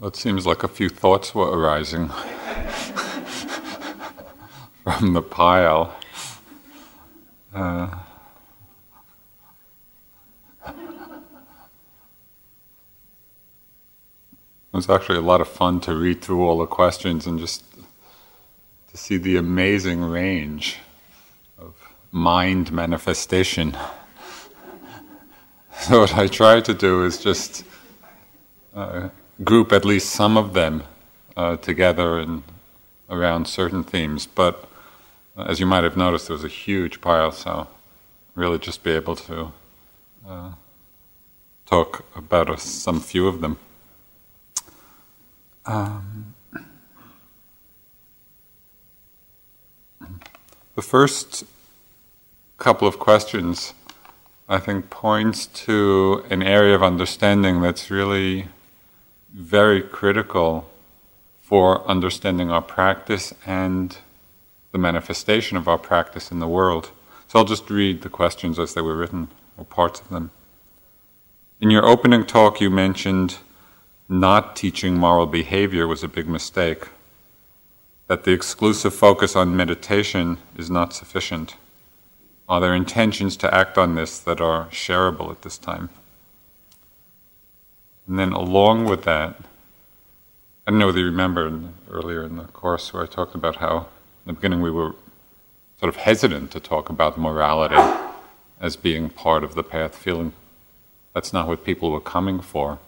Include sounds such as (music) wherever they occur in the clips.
It seems like a few thoughts were arising from the pile. Uh, it was actually a lot of fun to read through all the questions and just to see the amazing range of mind manifestation. (laughs) So, what I try to do is just uh, group at least some of them uh, together and around certain themes. But uh, as you might have noticed, there was a huge pile, so really just be able to uh, talk about some few of them. Um, the first couple of questions, I think, points to an area of understanding that's really very critical for understanding our practice and the manifestation of our practice in the world. So I'll just read the questions as they were written, or parts of them. In your opening talk, you mentioned not teaching moral behavior was a big mistake, that the exclusive focus on meditation is not sufficient. Are there intentions to act on this that are shareable at this time? And then, along with that, I know whether you remember in, earlier in the course where I talked about how in the beginning we were sort of hesitant to talk about morality as being part of the path, feeling that's not what people were coming for,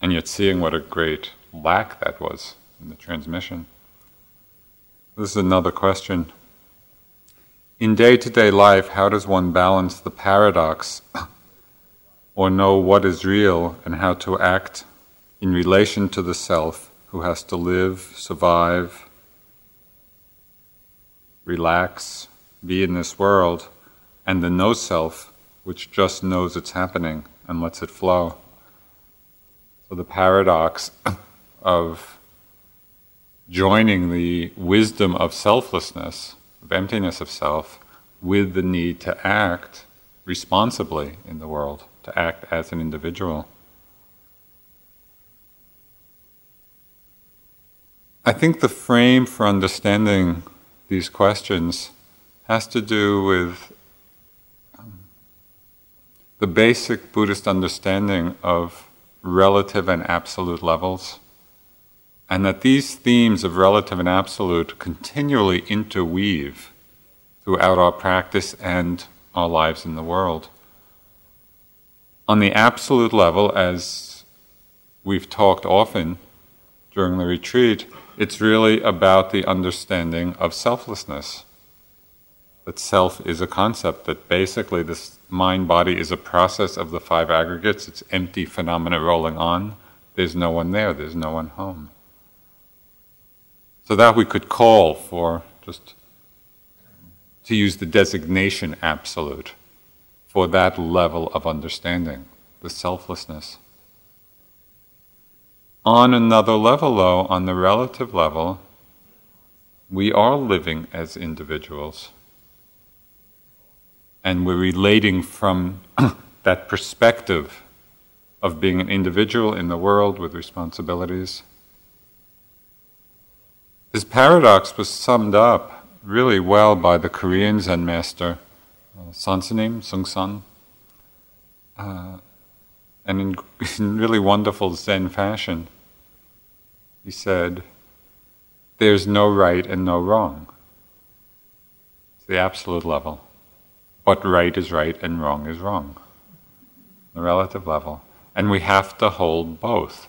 and yet seeing what a great lack that was in the transmission. This is another question. In day to day life, how does one balance the paradox or know what is real and how to act in relation to the self who has to live, survive, relax, be in this world, and the no self which just knows it's happening and lets it flow. So the paradox (coughs) of joining the wisdom of selflessness, of emptiness of self, with the need to act responsibly in the world to act as an individual. I think the frame for understanding these questions has to do with um, the basic Buddhist understanding of relative and absolute levels, and that these themes of relative and absolute continually interweave throughout our practice and our lives in the world on the absolute level, as we've talked often during the retreat, it's really about the understanding of selflessness. That self is a concept, that basically this mind body is a process of the five aggregates, it's empty phenomena rolling on. There's no one there, there's no one home. So that we could call for just to use the designation absolute for that level of understanding, the selflessness. On another level, though, on the relative level, we are living as individuals. And we're relating from (coughs) that perspective of being an individual in the world with responsibilities. This paradox was summed up really well by the Korean Zen master uh, Sansanim, Sung uh, and in, (laughs) in really wonderful Zen fashion, he said, There's no right and no wrong. It's the absolute level. But right is right and wrong is wrong. The relative level. And we have to hold both.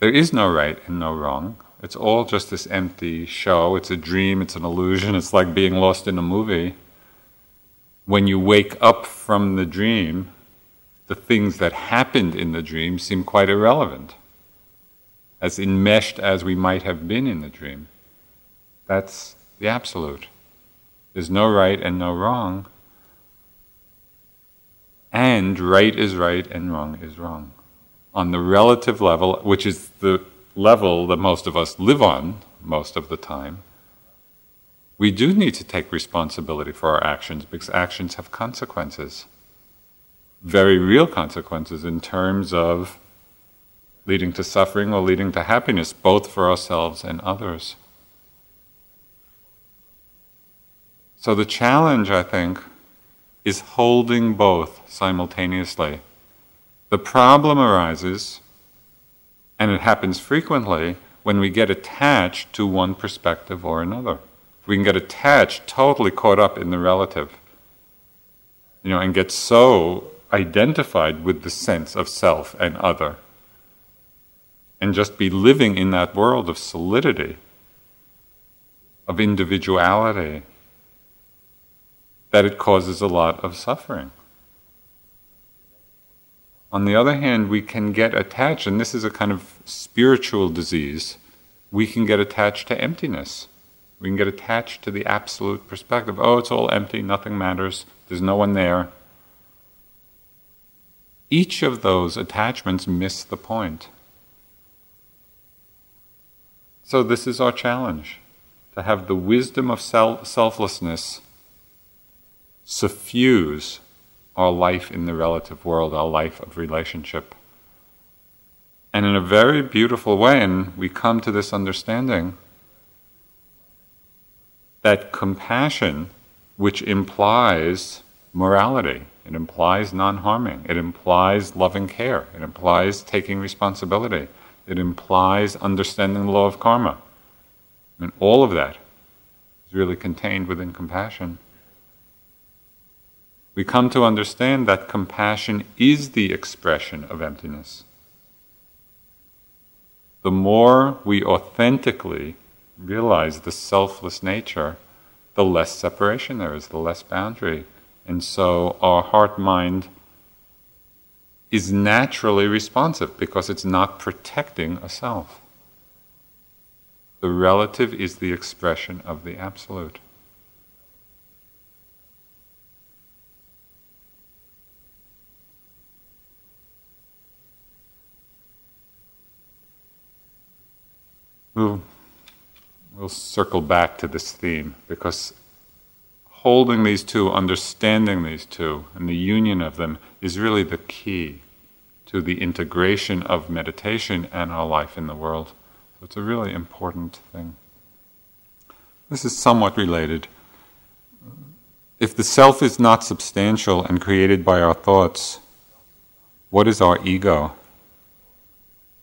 There is no right and no wrong. It's all just this empty show. It's a dream, it's an illusion, it's like being lost in a movie. When you wake up from the dream, the things that happened in the dream seem quite irrelevant, as enmeshed as we might have been in the dream. That's the absolute. There's no right and no wrong. And right is right and wrong is wrong. On the relative level, which is the level that most of us live on most of the time, we do need to take responsibility for our actions because actions have consequences. Very real consequences in terms of leading to suffering or leading to happiness, both for ourselves and others. So the challenge, I think, is holding both simultaneously. The problem arises, and it happens frequently, when we get attached to one perspective or another. We can get attached, totally caught up in the relative, you know, and get so identified with the sense of self and other, and just be living in that world of solidity, of individuality, that it causes a lot of suffering. On the other hand, we can get attached, and this is a kind of spiritual disease, we can get attached to emptiness. We can get attached to the absolute perspective. Oh, it's all empty, nothing matters, there's no one there. Each of those attachments miss the point. So, this is our challenge to have the wisdom of self- selflessness suffuse our life in the relative world, our life of relationship. And in a very beautiful way, and we come to this understanding that compassion, which implies morality, it implies non harming, it implies loving care, it implies taking responsibility, it implies understanding the law of karma. And all of that is really contained within compassion we come to understand that compassion is the expression of emptiness. The more we authentically realize the selfless nature, the less separation there is, the less boundary. And so our heart mind is naturally responsive because it's not protecting a self. The relative is the expression of the absolute. We'll, we'll circle back to this theme because holding these two, understanding these two, and the union of them is really the key to the integration of meditation and our life in the world. So it's a really important thing. This is somewhat related. If the self is not substantial and created by our thoughts, what is our ego?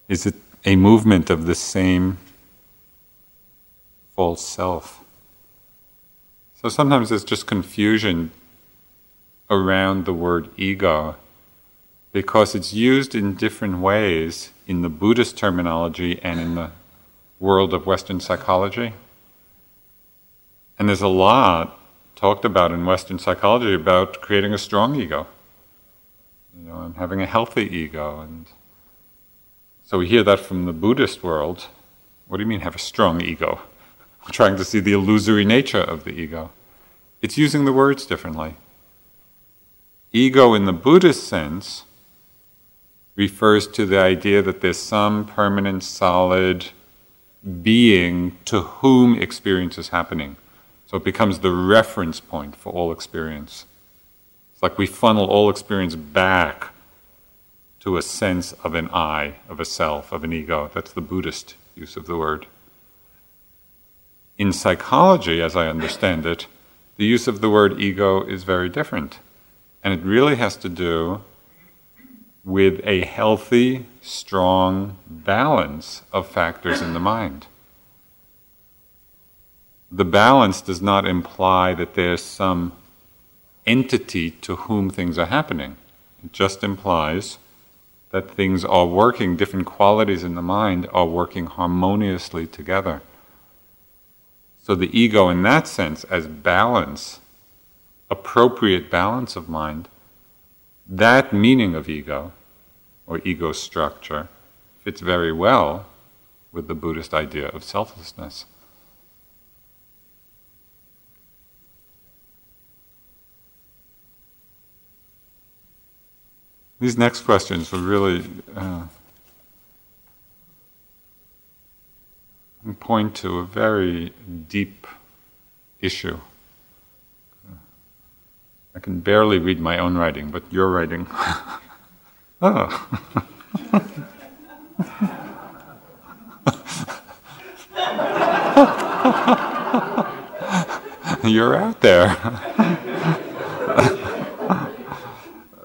Is it a movement of the same false self. So sometimes there's just confusion around the word ego because it's used in different ways in the Buddhist terminology and in the world of Western psychology. And there's a lot talked about in Western psychology about creating a strong ego, you know, and having a healthy ego. And so we hear that from the Buddhist world. What do you mean have a strong ego? Trying to see the illusory nature of the ego. It's using the words differently. Ego, in the Buddhist sense, refers to the idea that there's some permanent, solid being to whom experience is happening. So it becomes the reference point for all experience. It's like we funnel all experience back to a sense of an I, of a self, of an ego. That's the Buddhist use of the word. In psychology, as I understand it, the use of the word ego is very different. And it really has to do with a healthy, strong balance of factors in the mind. The balance does not imply that there's some entity to whom things are happening. It just implies that things are working, different qualities in the mind are working harmoniously together. So the ego, in that sense, as balance, appropriate balance of mind, that meaning of ego, or ego structure, fits very well with the Buddhist idea of selflessness. These next questions were really uh, point to a very deep issue. I can barely read my own writing, but your writing. (laughs) oh. (laughs) You're out there. (laughs)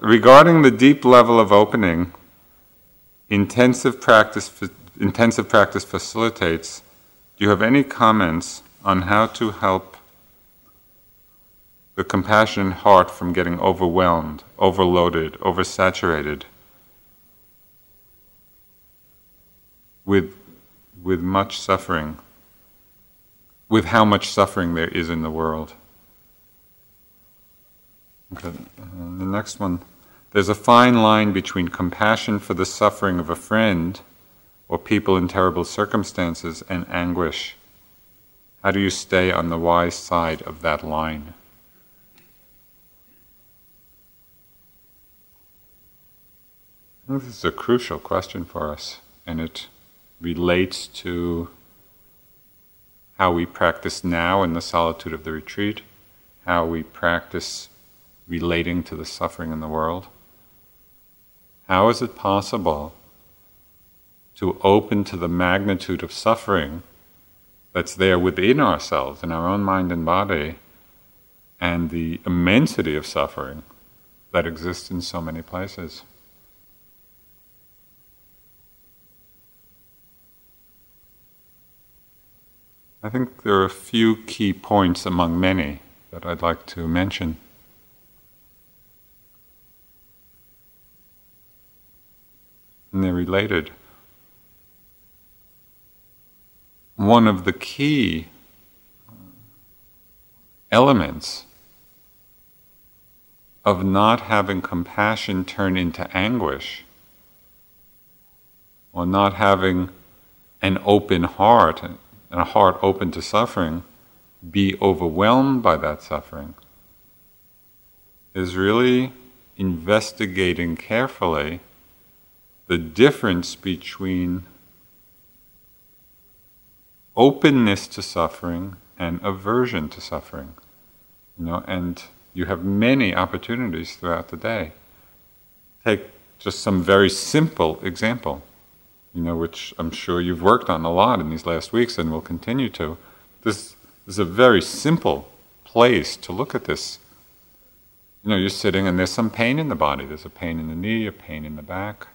Regarding the deep level of opening, intensive practice, intensive practice facilitates do you have any comments on how to help the compassionate heart from getting overwhelmed, overloaded, oversaturated with, with much suffering, with how much suffering there is in the world? Okay, the next one. There's a fine line between compassion for the suffering of a friend or people in terrible circumstances and anguish. How do you stay on the wise side of that line? This is a crucial question for us, and it relates to how we practice now in the solitude of the retreat, how we practice relating to the suffering in the world. How is it possible to open to the magnitude of suffering that's there within ourselves, in our own mind and body, and the immensity of suffering that exists in so many places? I think there are a few key points among many that I'd like to mention. and they're related. One of the key uh, elements of not having compassion turn into anguish, or not having an open heart, and a heart open to suffering, be overwhelmed by that suffering, is really investigating carefully the difference between openness to suffering and aversion to suffering. You know, and you have many opportunities throughout the day. Take just some very simple example, you know, which I'm sure you've worked on a lot in these last weeks and will continue to. This is a very simple place to look at this. You know, you're sitting and there's some pain in the body. There's a pain in the knee, a pain in the back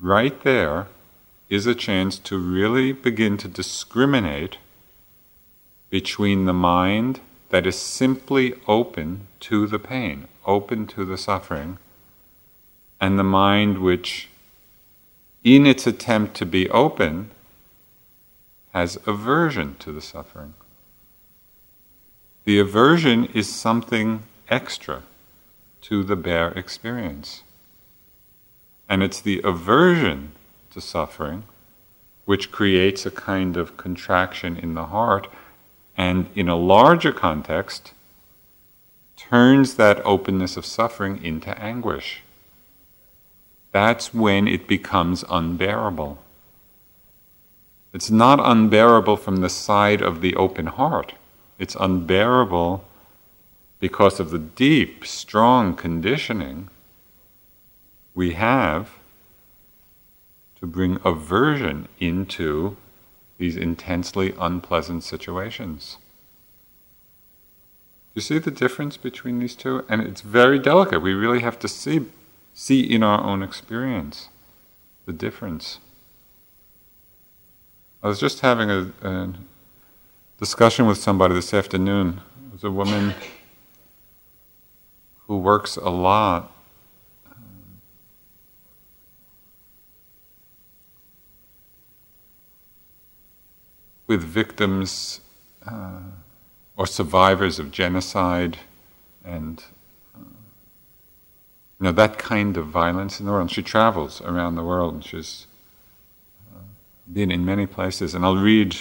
right there is a chance to really begin to discriminate between the mind that is simply open to the pain, open to the suffering, and the mind which, in its attempt to be open, has aversion to the suffering. The aversion is something extra to the bare experience. And it's the aversion suffering which creates a kind of contraction in the heart and, in a larger context, turns that openness of suffering into anguish. That's when it becomes unbearable. It's not unbearable from the side of the open heart. It's unbearable because of the deep, strong conditioning we have to bring aversion into these intensely unpleasant situations. You see the difference between these two? And it's very delicate. We really have to see, see in our own experience the difference. I was just having a, a discussion with somebody this afternoon. It was a woman who works a lot with victims uh, or survivors of genocide and uh, you know that kind of violence in the world. She travels around the world and she's uh, been in many places. And I'll read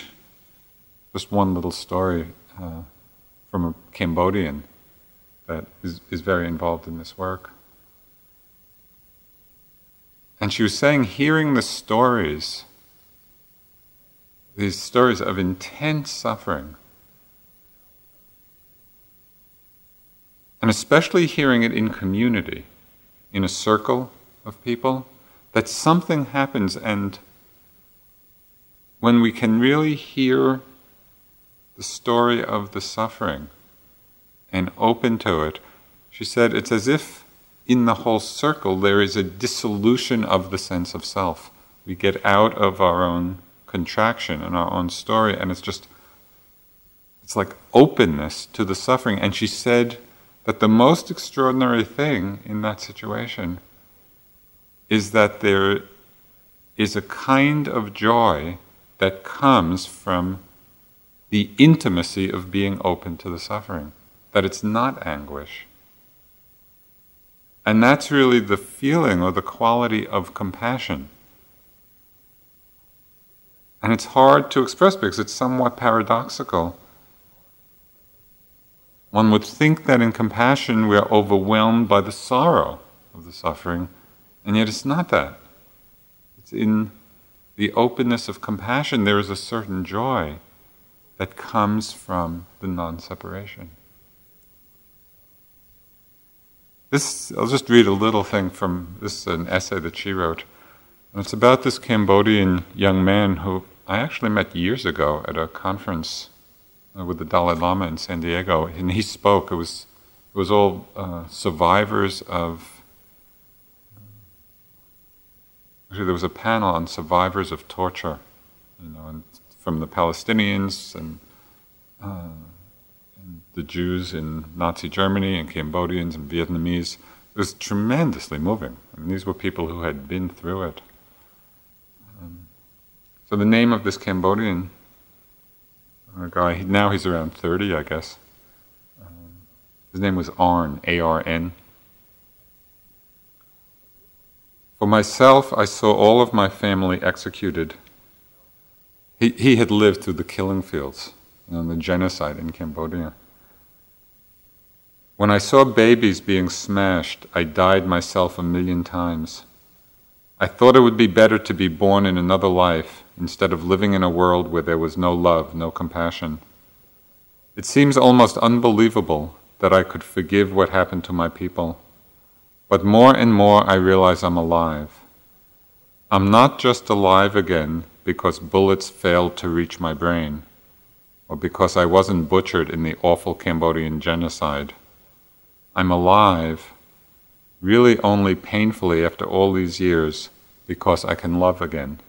just one little story uh, from a Cambodian that is, is very involved in this work. And she was saying, hearing the stories these stories of intense suffering. And especially hearing it in community, in a circle of people, that something happens, and when we can really hear the story of the suffering, and open to it, she said it's as if in the whole circle there is a dissolution of the sense of self. We get out of our own contraction in our own story, and it's just, it's like openness to the suffering. And she said that the most extraordinary thing in that situation is that there is a kind of joy that comes from the intimacy of being open to the suffering, that it's not anguish. And that's really the feeling or the quality of compassion. And it's hard to express because it's somewhat paradoxical. One would think that in compassion we are overwhelmed by the sorrow of the suffering, and yet it's not that. It's in the openness of compassion, there is a certain joy that comes from the non separation. This, I'll just read a little thing from this is an essay that she wrote. And it's about this Cambodian young man who I actually met years ago at a conference uh, with the Dalai Lama in San Diego, and he spoke. It was it was all uh, survivors of. Actually, there was a panel on survivors of torture, you know, and from the Palestinians and. Uh, the Jews in Nazi Germany and Cambodians and Vietnamese. It was tremendously moving. I mean, these were people who had been through it. So the name of this Cambodian uh, guy, now he's around 30, I guess. Um, his name was Arn, A R N. For myself, I saw all of my family executed. He, he had lived through the killing fields, know, the genocide in Cambodia. When I saw babies being smashed, I died myself a million times. I thought it would be better to be born in another life instead of living in a world where there was no love, no compassion. It seems almost unbelievable that I could forgive what happened to my people. But more and more I realize I'm alive. I'm not just alive again because bullets failed to reach my brain, or because I wasn't butchered in the awful Cambodian genocide. I'm alive really only painfully after all these years because I can love again.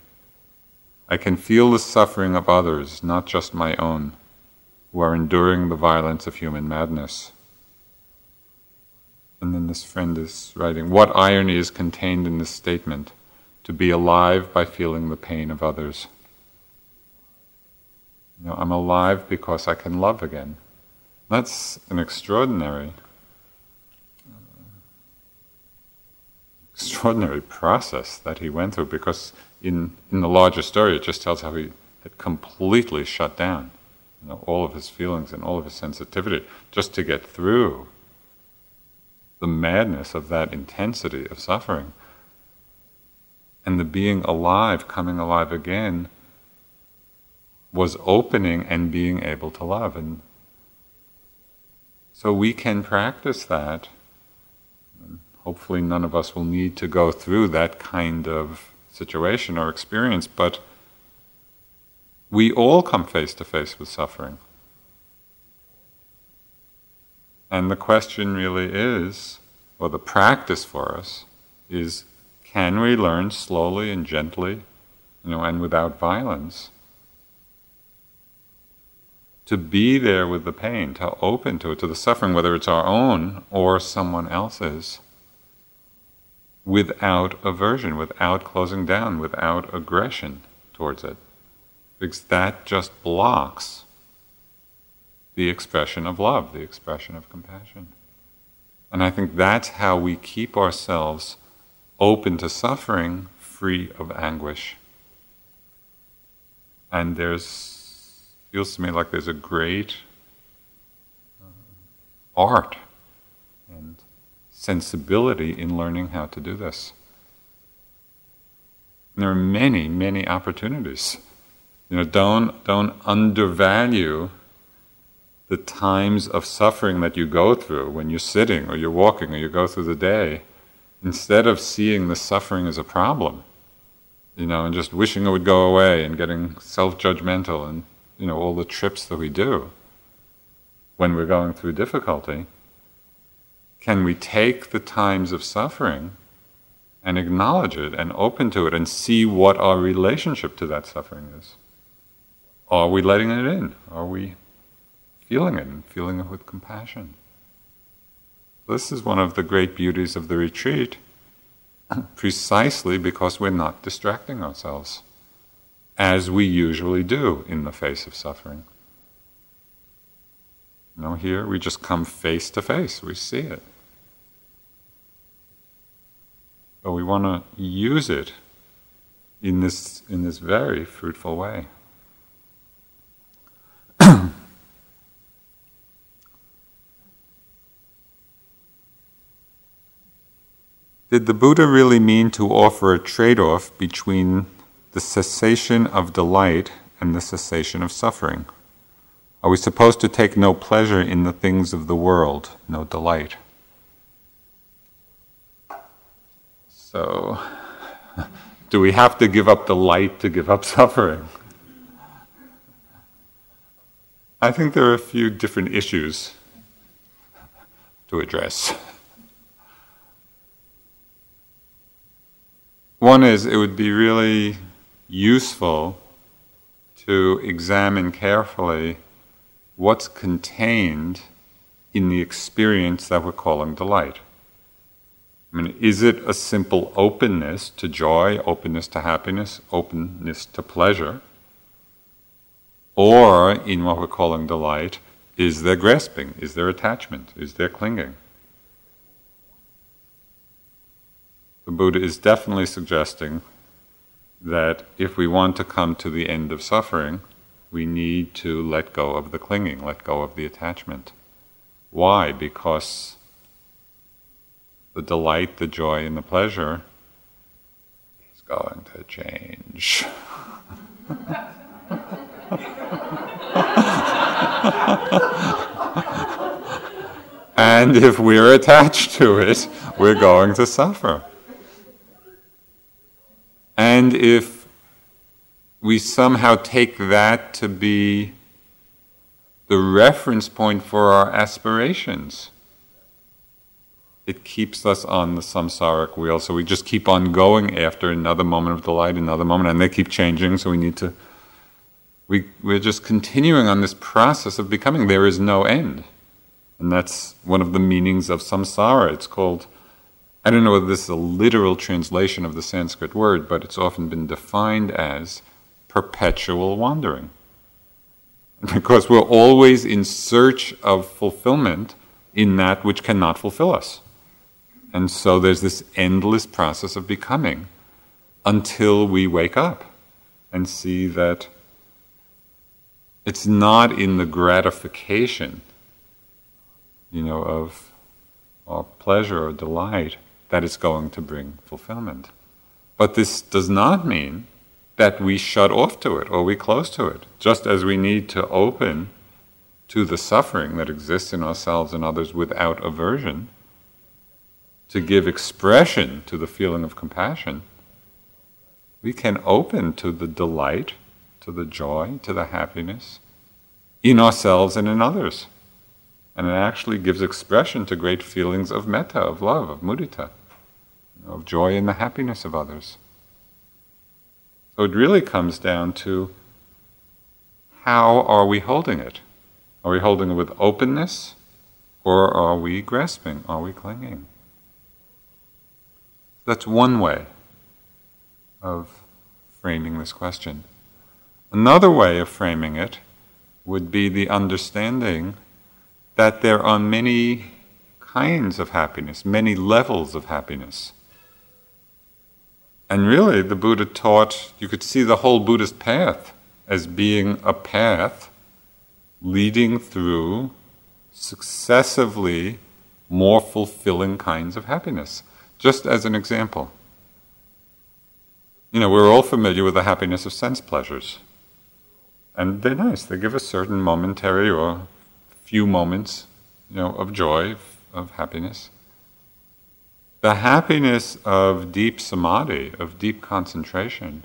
I can feel the suffering of others, not just my own, who are enduring the violence of human madness. And then this friend is writing, What irony is contained in this statement? To be alive by feeling the pain of others. You know, I'm alive because I can love again. That's an extraordinary extraordinary process that he went through because in, in the larger story it just tells how he had completely shut down you know, all of his feelings and all of his sensitivity just to get through the madness of that intensity of suffering. And the being alive, coming alive again, was opening and being able to love. And so we can practice that hopefully none of us will need to go through that kind of situation or experience, but we all come face to face with suffering. And the question really is, or the practice for us, is can we learn slowly and gently, you know, and without violence, to be there with the pain, to open to it, to the suffering, whether it's our own or someone else's, without aversion, without closing down, without aggression towards it. Because that just blocks the expression of love, the expression of compassion. And I think that's how we keep ourselves open to suffering, free of anguish. And there's, feels to me like there's a great uh, art sensibility in learning how to do this. And there are many, many opportunities. You know, don't, don't undervalue the times of suffering that you go through when you're sitting or you're walking or you go through the day. Instead of seeing the suffering as a problem, you know, and just wishing it would go away and getting self judgmental and you know, all the trips that we do when we're going through difficulty, can we take the times of suffering and acknowledge it and open to it and see what our relationship to that suffering is? Are we letting it in? Are we feeling it and feeling it with compassion? This is one of the great beauties of the retreat, (clears throat) precisely because we're not distracting ourselves, as we usually do in the face of suffering. You know, here we just come face to face, we see it. But we want to use it in this, in this very fruitful way. (clears throat) Did the Buddha really mean to offer a trade off between the cessation of delight and the cessation of suffering? Are we supposed to take no pleasure in the things of the world, no delight? So, (laughs) do we have to give up delight to give up (laughs) suffering? I think there are a few different issues to address. One is it would be really useful to examine carefully what's contained in the experience that we're calling delight. I mean, is it a simple openness to joy, openness to happiness, openness to pleasure? Or, in what we're calling delight, is there grasping? Is there attachment? Is there clinging? the Buddha is definitely suggesting that if we want to come to the end of suffering, we need to let go of the clinging, let go of the attachment. Why? Because the delight, the joy, and the pleasure is going to change. (laughs) and if we're attached to it, we're going to suffer. And if we somehow take that to be the reference point for our aspirations, it keeps us on the samsaric wheel. So we just keep on going after another moment of delight, another moment, and they keep changing. So we need to, we, we're just continuing on this process of becoming. There is no end. And that's one of the meanings of samsara. It's called I don't know whether this is a literal translation of the Sanskrit word, but it's often been defined as perpetual wandering. Because we're always in search of fulfillment in that which cannot fulfill us. And so there's this endless process of becoming until we wake up and see that it's not in the gratification, you know, of, of pleasure or delight that is going to bring fulfillment. But this does not mean that we shut off to it or we close to it. Just as we need to open to the suffering that exists in ourselves and others without aversion, to give expression to the feeling of compassion, we can open to the delight, to the joy, to the happiness in ourselves and in others. And it actually gives expression to great feelings of metta, of love, of mudita of joy in the happiness of others. So it really comes down to how are we holding it? Are we holding it with openness or are we grasping? Are we clinging? That's one way of framing this question. Another way of framing it would be the understanding that there are many kinds of happiness, many levels of happiness. And really, the Buddha taught you could see the whole Buddhist path as being a path leading through successively more fulfilling kinds of happiness. Just as an example, you know, we're all familiar with the happiness of sense pleasures. And they're nice. They give a certain momentary or few moments, you know, of joy, of happiness the happiness of deep samadhi, of deep concentration,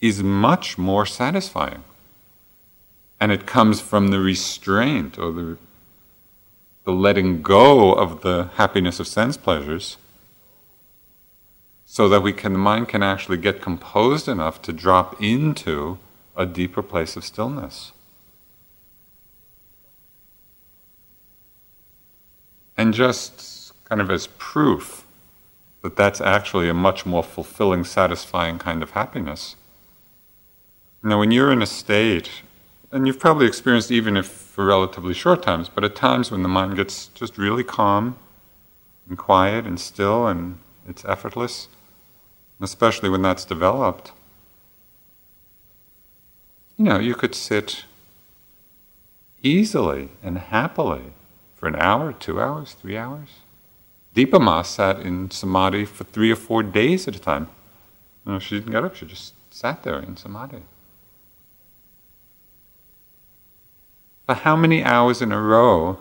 is much more satisfying. And it comes from the restraint or the, the letting go of the happiness of sense pleasures so that we can, the mind can actually get composed enough to drop into a deeper place of stillness. And just kind of as proof that that's actually a much more fulfilling, satisfying kind of happiness. Now, when you're in a state, and you've probably experienced even if for relatively short times, but at times when the mind gets just really calm and quiet and still and it's effortless, especially when that's developed, you know, you could sit easily and happily for an hour, two hours, three hours. Dipa Ma sat in samadhi for three or four days at a time. She didn't get up, she just sat there in samadhi. For how many hours in a row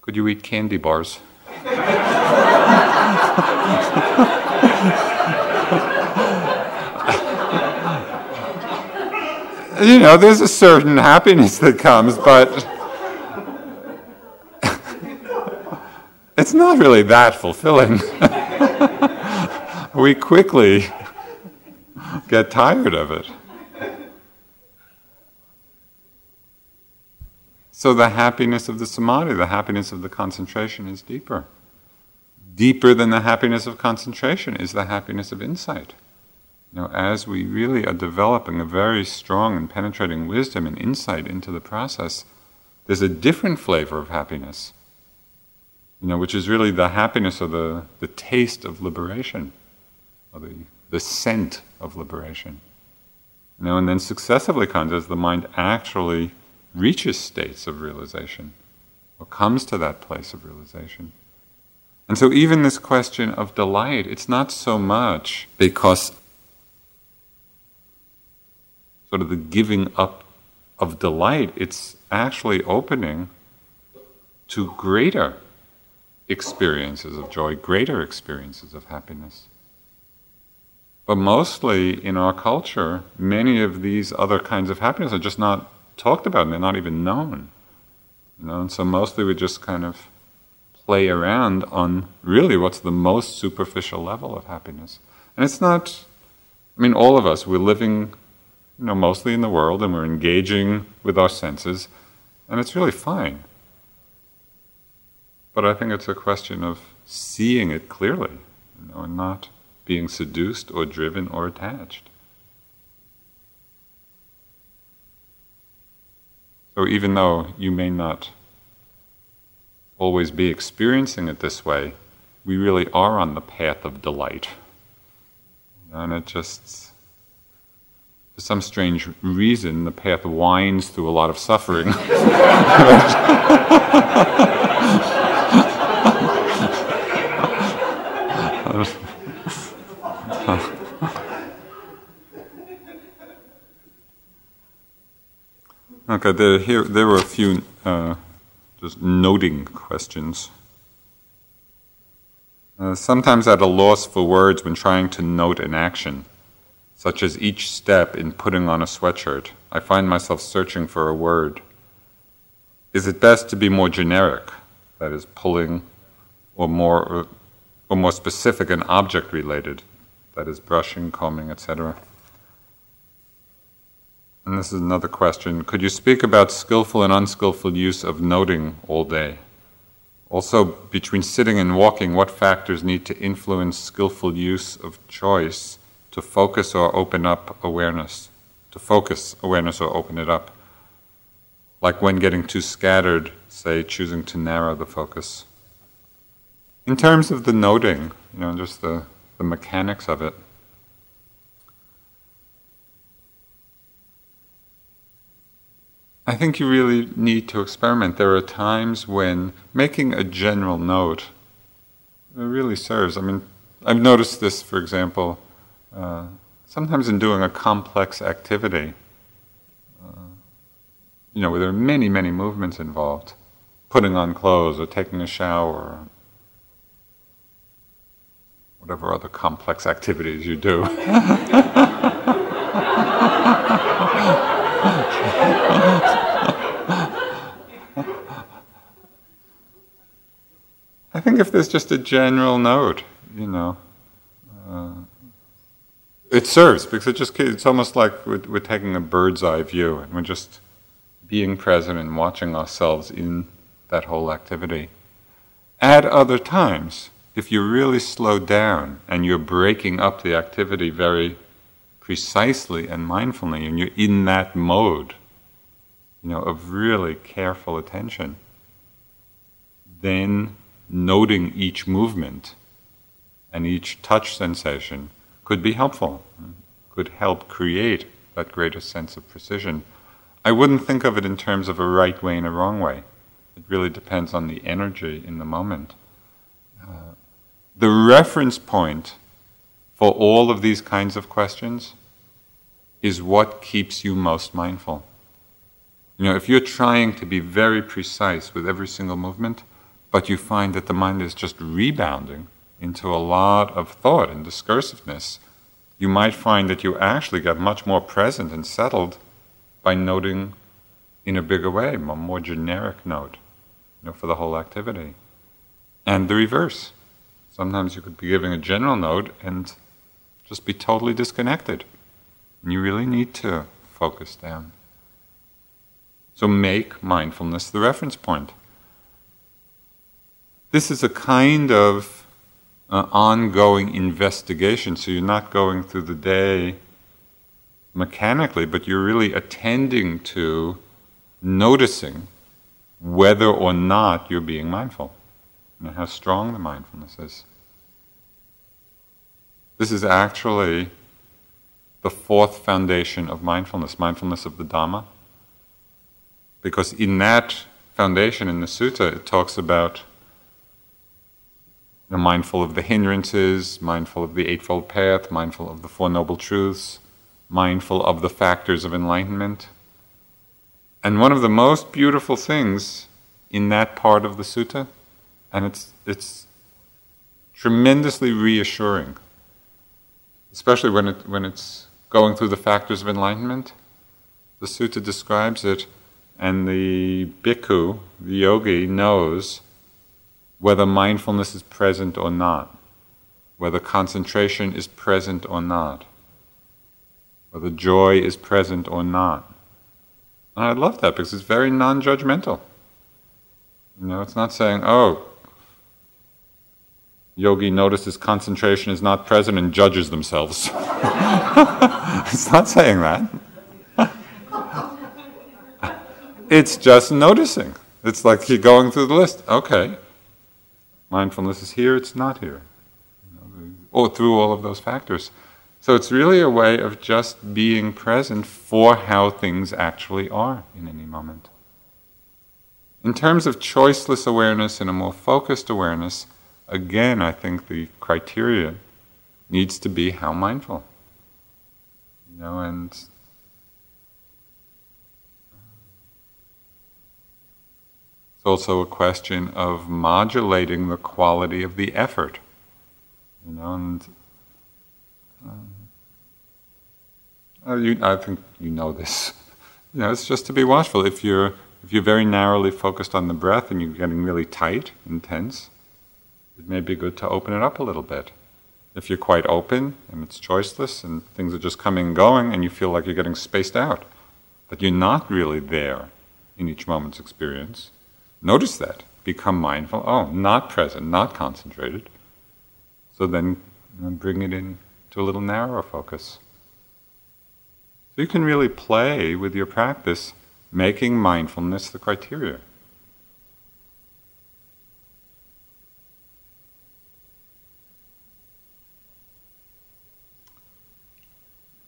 could you eat candy bars? (laughs) you know, there's a certain happiness that comes, but it's not really that fulfilling. we quickly get tired of it. So the happiness of the samadhi, the happiness of the concentration is deeper. Deeper than the happiness of concentration is the happiness of insight. Know, as we really are developing a very strong and penetrating wisdom and insight into the process, there's a different flavor of happiness. You know, which is really the happiness or the, the taste of liberation, or the, the scent of liberation. You know, and then successively comes as the mind actually reaches states of realization, or comes to that place of realization. And so, even this question of delight, it's not so much because sort of the giving up of delight, it's actually opening to greater experiences of joy, greater experiences of happiness. But mostly in our culture, many of these other kinds of happiness are just not talked about and they're not even known. You know, and so mostly we just kind of play around on really what's the most superficial level of happiness. And it's not, I mean, all of us, we're living you know, mostly in the world and we're engaging with our senses, and it's really fine. But I think it's a question of seeing it clearly, you know, and not being seduced or driven or attached. So even though you may not always be experiencing it this way, we really are on the path of delight. And it just for some strange reason, the path winds through a lot of suffering. (laughs) okay, there, here, there were a few uh, just noting questions. Uh, sometimes at a loss for words when trying to note an action such as each step in putting on a sweatshirt, I find myself searching for a word. Is it best to be more generic, that is, pulling, or more, or more specific and object related, that is, brushing, combing, etc.? And this is another question. Could you speak about skillful and unskillful use of noting all day? Also, between sitting and walking, what factors need to influence skillful use of choice to focus or open up awareness, to focus awareness or open it up. Like when getting too scattered, say, choosing to narrow the focus. In terms of the noting, you know, just the, the mechanics of it, I think you really need to experiment. There are times when making a general note really serves. I mean, I've noticed this, for example, uh, sometimes in doing a complex activity, uh, you know, where there are many, many movements involved, putting on clothes or taking a shower, or whatever other complex activities you do. (laughs) there's just a general note, you know. Uh, it serves because it just it's almost like we're, we're taking a bird's eye view and we're just being present and watching ourselves in that whole activity. At other times, if you really slow down and you're breaking up the activity very precisely and mindfully, and you're in that mode, you know, of really careful attention, then noting each movement and each touch sensation could be helpful, could help create that greater sense of precision. I wouldn't think of it in terms of a right way and a wrong way. It really depends on the energy in the moment. Uh, the reference point for all of these kinds of questions is what keeps you most mindful. You know, if you're trying to be very precise with every single movement, but you find that the mind is just rebounding into a lot of thought and discursiveness, you might find that you actually get much more present and settled by noting in a bigger way, a more generic note, you know, for the whole activity. And the reverse. Sometimes you could be giving a general note and just be totally disconnected. And you really need to focus down. So make mindfulness the reference point. This is a kind of uh, ongoing investigation, so you're not going through the day mechanically, but you're really attending to noticing whether or not you're being mindful and how strong the mindfulness is. This is actually the fourth foundation of mindfulness, mindfulness of the Dhamma. Because in that foundation, in the sutta, it talks about mindful of the hindrances, mindful of the Eightfold Path, mindful of the Four Noble Truths, mindful of the factors of enlightenment. And one of the most beautiful things in that part of the sutta and it's, it's tremendously reassuring, especially when, it, when it's going through the factors of enlightenment. The sutta describes it, and the bhikkhu, the yogi, knows whether mindfulness is present or not, whether concentration is present or not, whether joy is present or not. And I love that because it's very non judgmental. You know, it's not saying, oh, yogi notices concentration is not present and judges themselves. (laughs) it's not saying that. (laughs) it's just noticing. It's like you're going through the list. Okay, mindfulness is here, it's not here. Or through all of those factors. So it's really a way of just being present for how things actually are in any moment. In terms of choiceless awareness and a more focused awareness, again, I think the criteria needs to be how mindful. You know, and it's also a question of modulating the quality of the effort. You know, and um, uh, you, I think you know this. You know, it's just to be watchful. If you're if you're very narrowly focused on the breath and you're getting really tight, intense, it may be good to open it up a little bit. If you're quite open and it's choiceless and things are just coming and going and you feel like you're getting spaced out, but you're not really there in each moment's experience, notice that. Become mindful. Oh, not present, not concentrated. So then uh, bring it in to a little narrower focus. So you can really play with your practice, making mindfulness the criteria.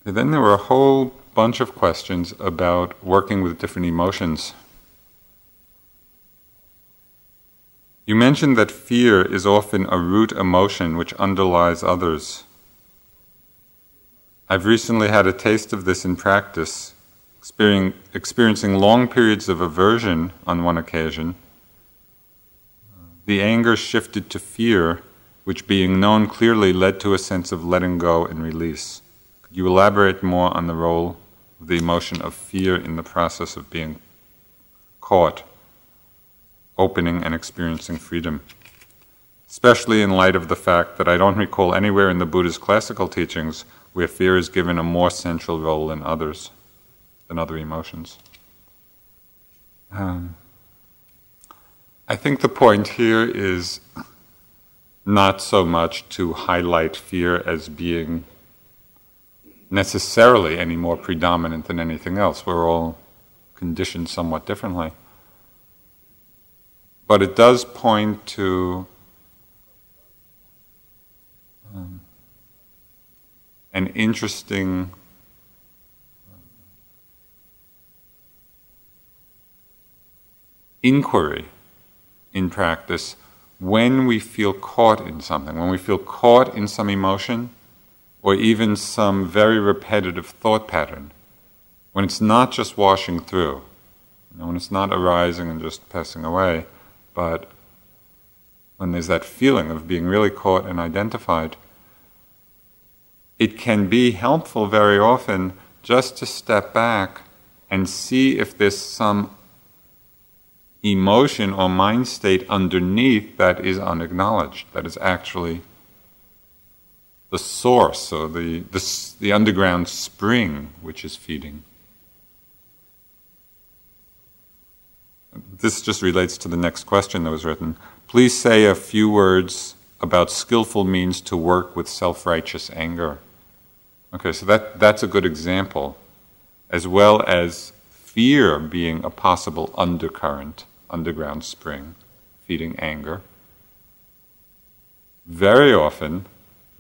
And then there were a whole bunch of questions about working with different emotions. You mentioned that fear is often a root emotion which underlies others. I've recently had a taste of this in practice, experiencing long periods of aversion on one occasion. The anger shifted to fear, which, being known clearly, led to a sense of letting go and release Could you elaborate more on the role of the emotion of fear in the process of being caught, opening and experiencing freedom. especially in light of the fact that I don't recall anywhere in the Buddha's classical teachings where fear is given a more central role than others, than other emotions. Um, I think the point here is not so much to highlight fear as being necessarily any more predominant than anything else. We're all conditioned somewhat differently. But it does point to um, an interesting inquiry in practice when we feel caught in something, when we feel caught in some emotion or even some very repetitive thought pattern, when it's not just washing through, you know, when it's not arising and just passing away, but when there's that feeling of being really caught and identified, it can be helpful very often just to step back and see if there's some emotion or mind state underneath that is unacknowledged, that is actually the source or the, the, the underground spring which is feeding. This just relates to the next question that was written. Please say a few words about skillful means to work with self righteous anger. Okay, so that, that's a good example, as well as fear being a possible undercurrent underground spring feeding anger. Very often,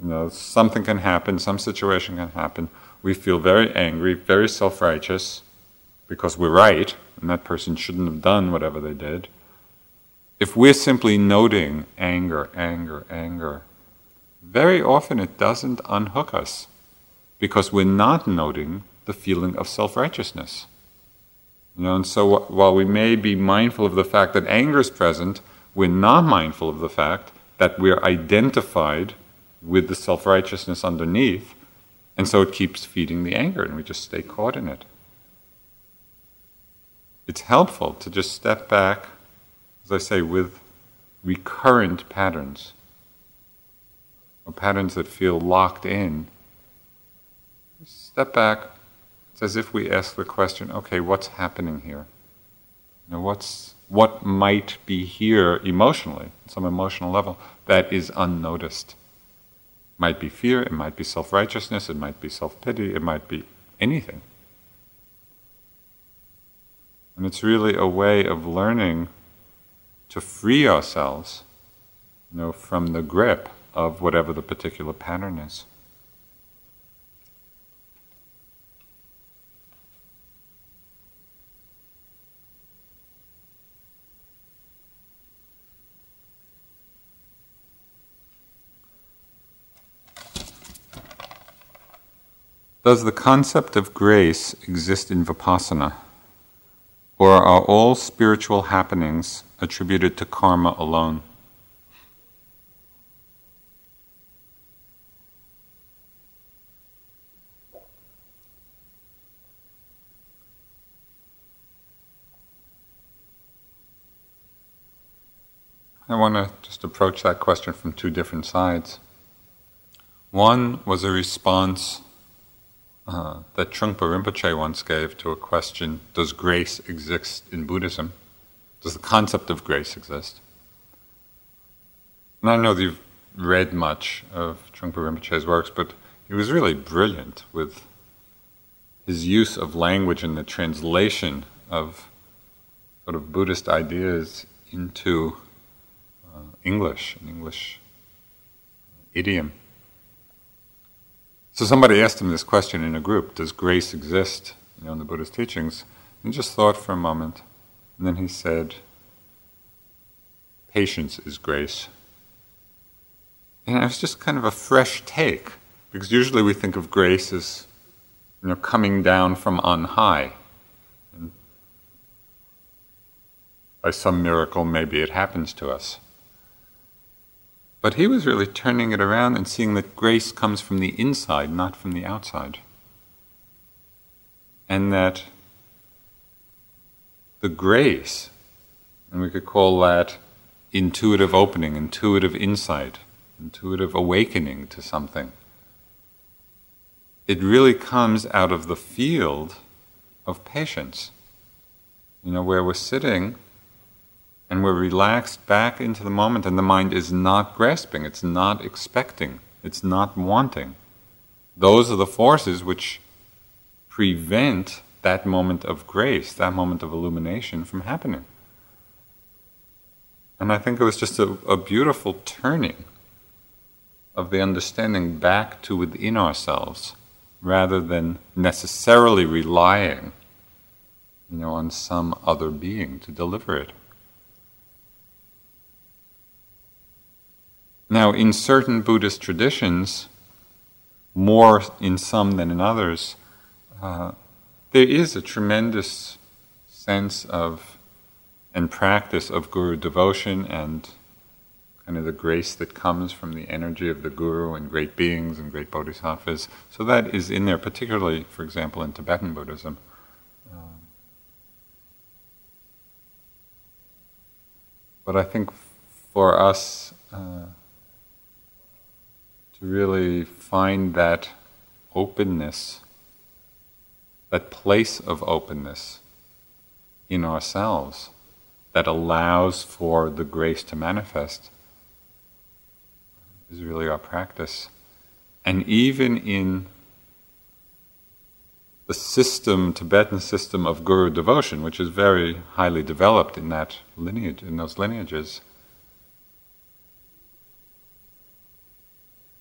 you know, something can happen, some situation can happen. We feel very angry, very self righteous, because we're right, and that person shouldn't have done whatever they did. If we're simply noting anger, anger, anger, very often it doesn't unhook us because we're not noting the feeling of self righteousness. You know, and so while we may be mindful of the fact that anger is present, we're not mindful of the fact that we're identified with the self righteousness underneath, and so it keeps feeding the anger, and we just stay caught in it. It's helpful to just step back, as I say, with recurrent patterns, or patterns that feel locked in. Step back, it's as if we ask the question, okay, what's happening here? You know, what's, what might be here emotionally, some emotional level, that is unnoticed? Might be fear, it might be self righteousness, it might be self pity, it might be anything. And it's really a way of learning to free ourselves you know, from the grip of whatever the particular pattern is. Does the concept of grace exist in Vipassana? Or are all spiritual happenings attributed to karma alone? I want to just approach that question from two different sides. One was a response uh, that Trungpa Rinpoche once gave to a question Does grace exist in Buddhism? Does the concept of grace exist? And I know that you've read much of Trungpa Rinpoche's works, but he was really brilliant with his use of language and the translation of sort of Buddhist ideas into uh, English, an English idiom. So somebody asked him this question in a group: Does grace exist, you know, in the Buddhist teachings? And just thought for a moment, and then he said, "Patience is grace." And it was just kind of a fresh take, because usually we think of grace as, you know, coming down from on high. And by some miracle, maybe it happens to us. But he was really turning it around and seeing that grace comes from the inside, not from the outside. And that the grace, and we could call that intuitive opening, intuitive insight, intuitive awakening to something. It really comes out of the field of patience. You know, where we're sitting and we're relaxed back into the moment, and the mind is not grasping, it's not expecting, it's not wanting. Those are the forces which prevent that moment of grace, that moment of illumination from happening. And I think it was just a, a beautiful turning of the understanding back to within ourselves rather than necessarily relying you know, on some other being to deliver it. Now, in certain Buddhist traditions, more in some than in others, uh, there is a tremendous sense of and practice of guru devotion and kind of the grace that comes from the energy of the guru and great beings and great bodhisattvas. So that is in there, particularly, for example, in Tibetan Buddhism. Um, but I think for us, uh, really find that openness, that place of openness in ourselves that allows for the grace to manifest is really our practice. And even in the system, Tibetan system of guru devotion, which is very highly developed in that lineage, in those lineages,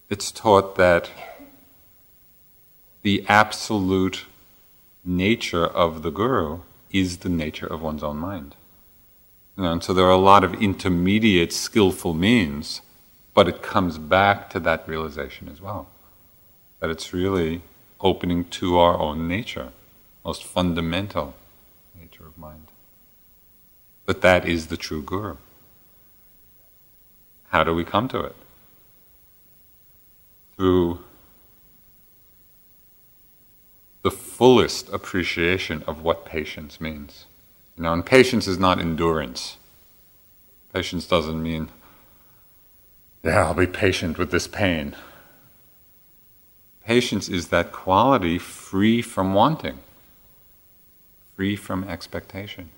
it's taught that the absolute nature of the guru is the nature of one's own mind. You know, and so there are a lot of intermediate skillful means, but it comes back to that realization as well. That it's really opening to our own nature, most fundamental nature of mind. But that is the true guru. How do we come to it? Through the fullest appreciation of what patience means. You know, and patience is not endurance. Patience doesn't mean, yeah, I'll be patient with this pain. Patience is that quality free from wanting, free from expectation.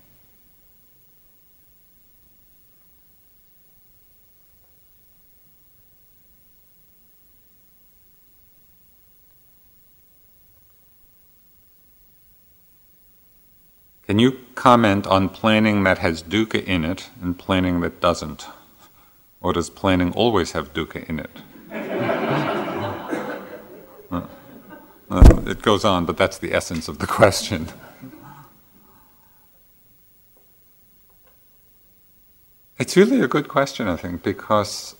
Can you comment on planning that has dukkha in it and planning that doesn't? Or does planning always have dukkha in it? (laughs) uh, it goes on, but that's the essence of the question. It's really a good question, I think, because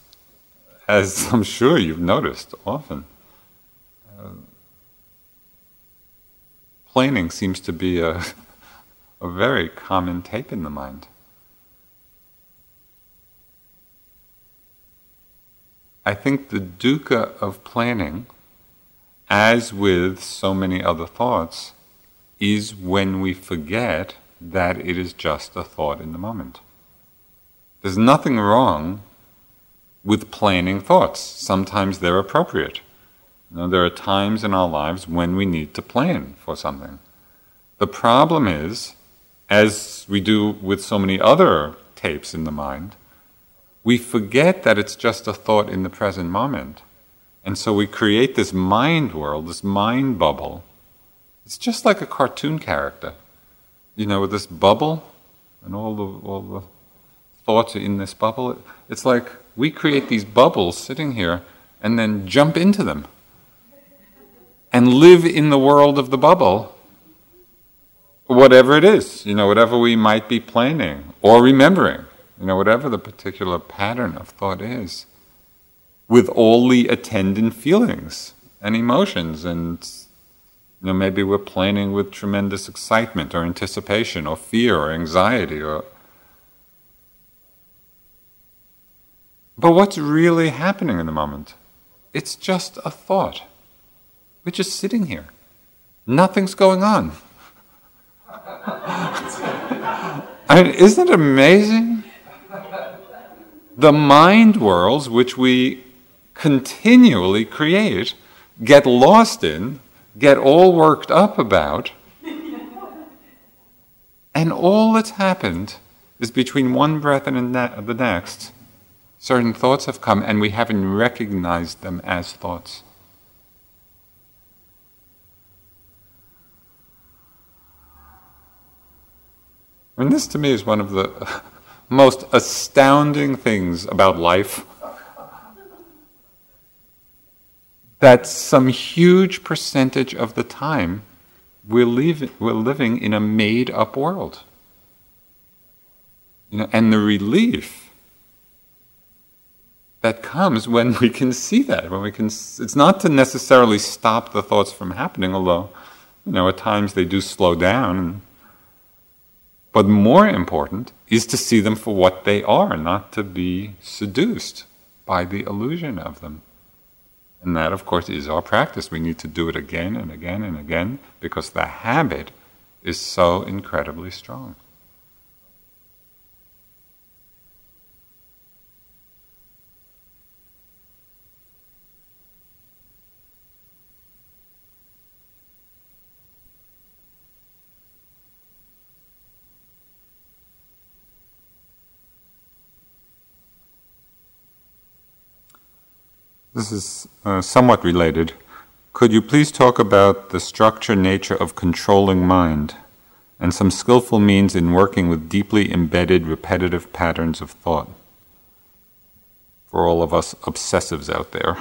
as (laughs) I'm sure you've noticed often, uh, planning seems to be a (laughs) a very common tape in the mind. I think the dukkha of planning, as with so many other thoughts, is when we forget that it is just a thought in the moment. There's nothing wrong with planning thoughts. Sometimes they're appropriate. You know, there are times in our lives when we need to plan for something. The problem is as we do with so many other tapes in the mind, we forget that it's just a thought in the present moment. And so we create this mind world, this mind bubble. It's just like a cartoon character. You know, with this bubble and all the, all the thoughts in this bubble. It's like we create these bubbles sitting here and then jump into them and live in the world of the bubble whatever it is, you know, whatever we might be planning or remembering, you know, whatever the particular pattern of thought is, with all the attendant feelings and emotions and you know, maybe we're planning with tremendous excitement or anticipation or fear or anxiety or But what's really happening in the moment? It's just a thought. We're just sitting here. Nothing's going on. I mean, isn't it amazing? the mind worlds which we continually create, get lost in, get all worked up about, and all that's happened is between one breath and the next, certain thoughts have come and we haven't recognized them as thoughts. And this to me is one of the most astounding things about life. That some huge percentage of the time we're, we're living in a made up world. You know, and the relief that comes when we can see that, when we can, it's not to necessarily stop the thoughts from happening, although, you know, at times they do slow down but more important is to see them for what they are, not to be seduced by the illusion of them. And that, of course, is our practice. We need to do it again and again and again because the habit is so incredibly strong. This is uh, somewhat related. Could you please talk about the structure nature of controlling mind and some skillful means in working with deeply embedded repetitive patterns of thought? For all of us obsessives out there.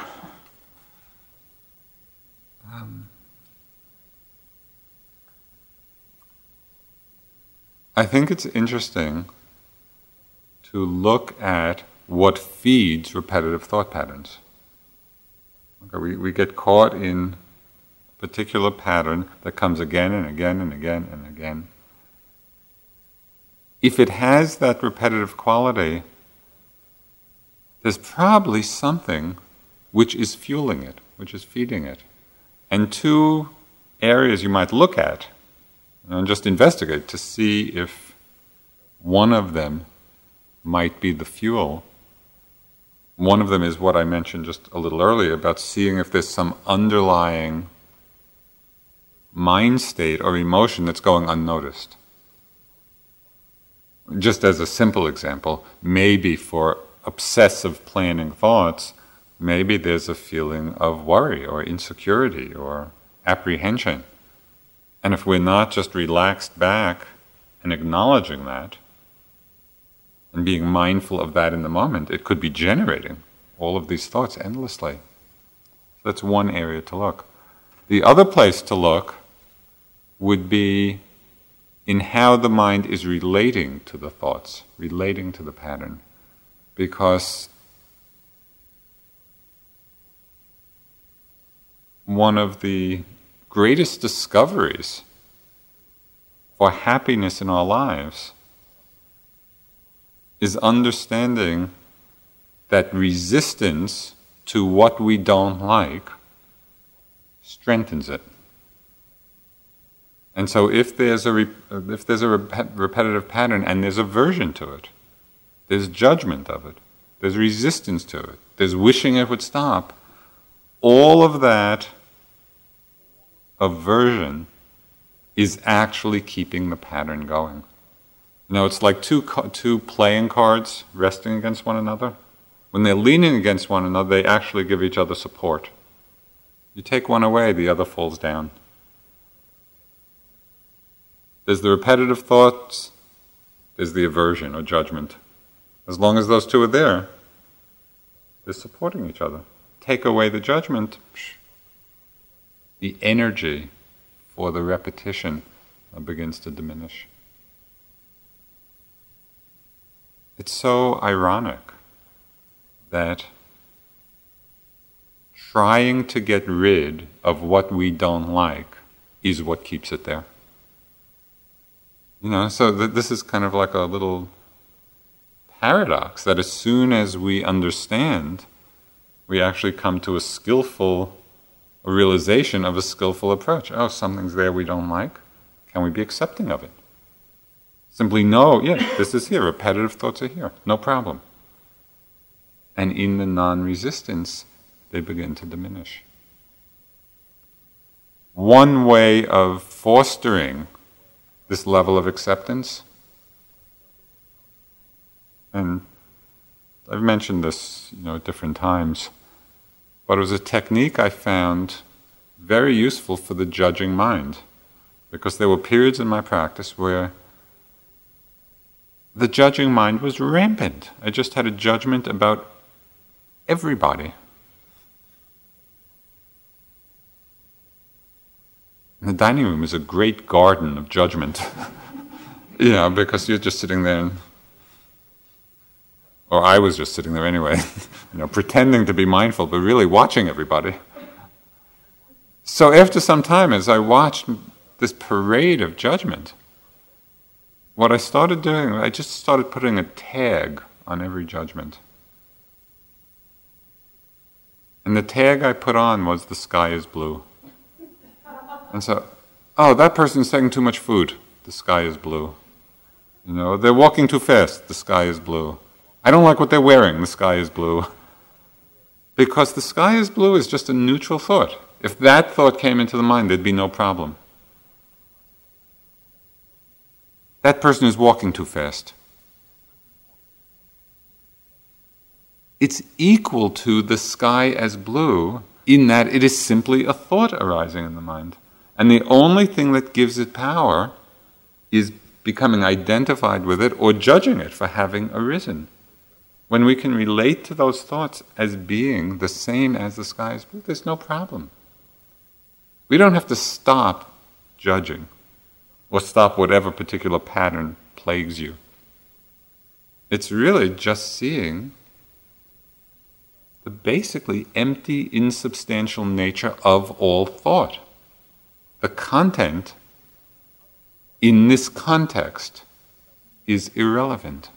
Um, I think it's interesting to look at what feeds repetitive thought patterns. Okay, we, we get caught in a particular pattern that comes again and again and again and again. If it has that repetitive quality, there's probably something which is fueling it, which is feeding it. And two areas you might look at and just investigate to see if one of them might be the fuel one of them is what I mentioned just a little earlier about seeing if there's some underlying mind state or emotion that's going unnoticed. Just as a simple example, maybe for obsessive planning thoughts, maybe there's a feeling of worry or insecurity or apprehension. And if we're not just relaxed back and acknowledging that, and being mindful of that in the moment, it could be generating all of these thoughts endlessly. That's one area to look. The other place to look would be in how the mind is relating to the thoughts, relating to the pattern. Because one of the greatest discoveries for happiness in our lives is understanding that resistance to what we don't like strengthens it. And so, if there's a re- if there's a rep- repetitive pattern and there's aversion to it, there's judgment of it, there's resistance to it, there's wishing it would stop, all of that aversion is actually keeping the pattern going. No, it's like two, two playing cards resting against one another. When they're leaning against one another, they actually give each other support. You take one away, the other falls down. There's the repetitive thoughts, there's the aversion or judgment. As long as those two are there, they're supporting each other. Take away the judgment, the energy for the repetition begins to diminish. It's so ironic that trying to get rid of what we don't like is what keeps it there. You know, so th- this is kind of like a little paradox that as soon as we understand, we actually come to a skillful realization of a skillful approach. Oh, something's there we don't like. Can we be accepting of it? Simply know, yeah, this is here. Repetitive thoughts are here. No problem. and in the non resistance, they begin to diminish. One way of fostering this level of acceptance, and I've mentioned this you know, at different times, but it was a technique I found very useful for the judging mind. Because there were periods in my practice where the judging mind was rampant. I just had a judgment about everybody. And the dining room is a great garden of judgment. (laughs) you know, because you're just sitting there, and, or I was just sitting there anyway, (laughs) you know, pretending to be mindful, but really watching everybody. So after some time, as I watched this parade of judgment, what I started doing, I just started putting a tag on every judgment. And the tag I put on was the sky is blue. And so, oh, that person's taking too much food. The sky is blue. You know, they're walking too fast. The sky is blue. I don't like what they're wearing. The sky is blue. Because the sky is blue is just a neutral thought. If that thought came into the mind, there'd be no problem. That person is walking too fast. It's equal to the sky as blue in that it is simply a thought arising in the mind. And the only thing that gives it power is becoming identified with it or judging it for having arisen. When we can relate to those thoughts as being the same as the sky is blue, there's no problem. We don't have to stop judging or stop whatever particular pattern plagues you. It's really just seeing the basically empty, insubstantial nature of all thought. The content in this context is irrelevant.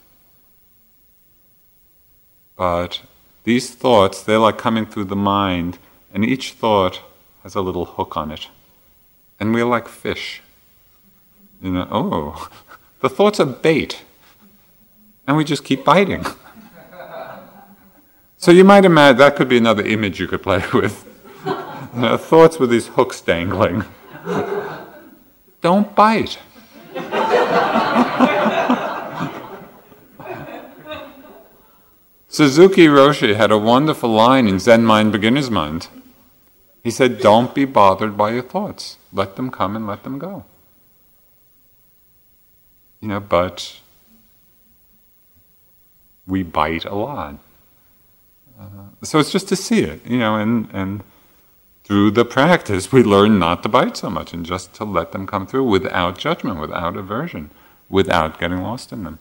But these thoughts, they're like coming through the mind, and each thought has a little hook on it. And we're like fish. You know, oh, the thoughts are bait. And we just keep biting. so you might imagine that could be another image you could play (laughs) with. You know, thoughts with these hooks dangling. Don't bite. Suzuki Roshi had a wonderful line in Zen Mind, Beginner's Mind. He said, Don't be bothered by your thoughts. Let them come and let them go. You know, but we bite a lot. Uh, so it's just to see it, you know, and, and through the practice, we learn not to bite so much and just to let them come through without judgment, without aversion, without getting lost in them.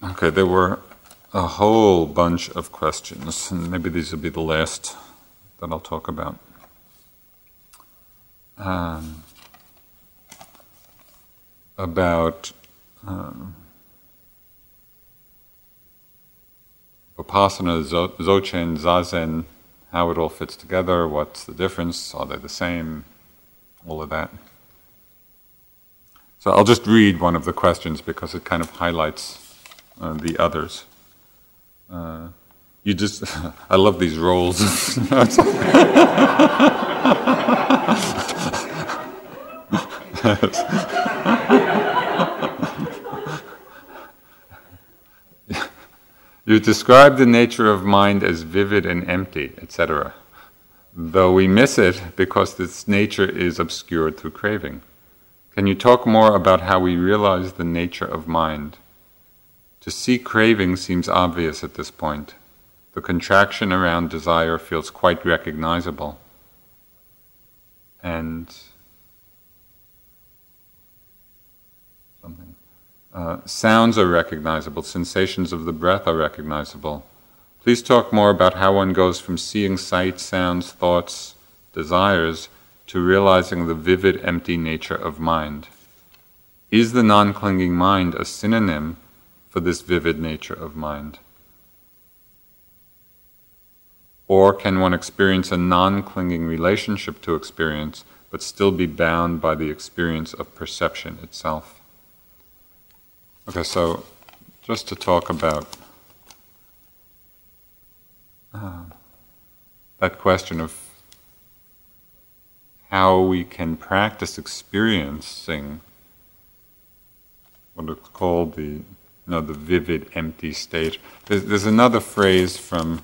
Okay, there were a whole bunch of questions, and maybe these will be the last that I'll talk about. Um, about um, Vipassana, Dzogchen, Zazen, how it all fits together, what's the difference, are they the same, all of that. So I'll just read one of the questions because it kind of highlights uh, the others. Uh, you just, (laughs) I love these roles. (laughs) you describe the nature of mind as vivid and empty, etc., though we miss it because its nature is obscured through craving. Can you talk more about how we realize the nature of mind? To see craving seems obvious at this point. The contraction around desire feels quite recognizable. And something. Uh, sounds are recognizable, sensations of the breath are recognizable. Please talk more about how one goes from seeing sights, sounds, thoughts, desires to realizing the vivid, empty nature of mind. Is the non clinging mind a synonym for this vivid nature of mind. Or can one experience a non clinging relationship to experience, but still be bound by the experience of perception itself? Okay, so just to talk about uh, that question of how we can practice experiencing what is called the you know the vivid empty state. There's, there's another phrase from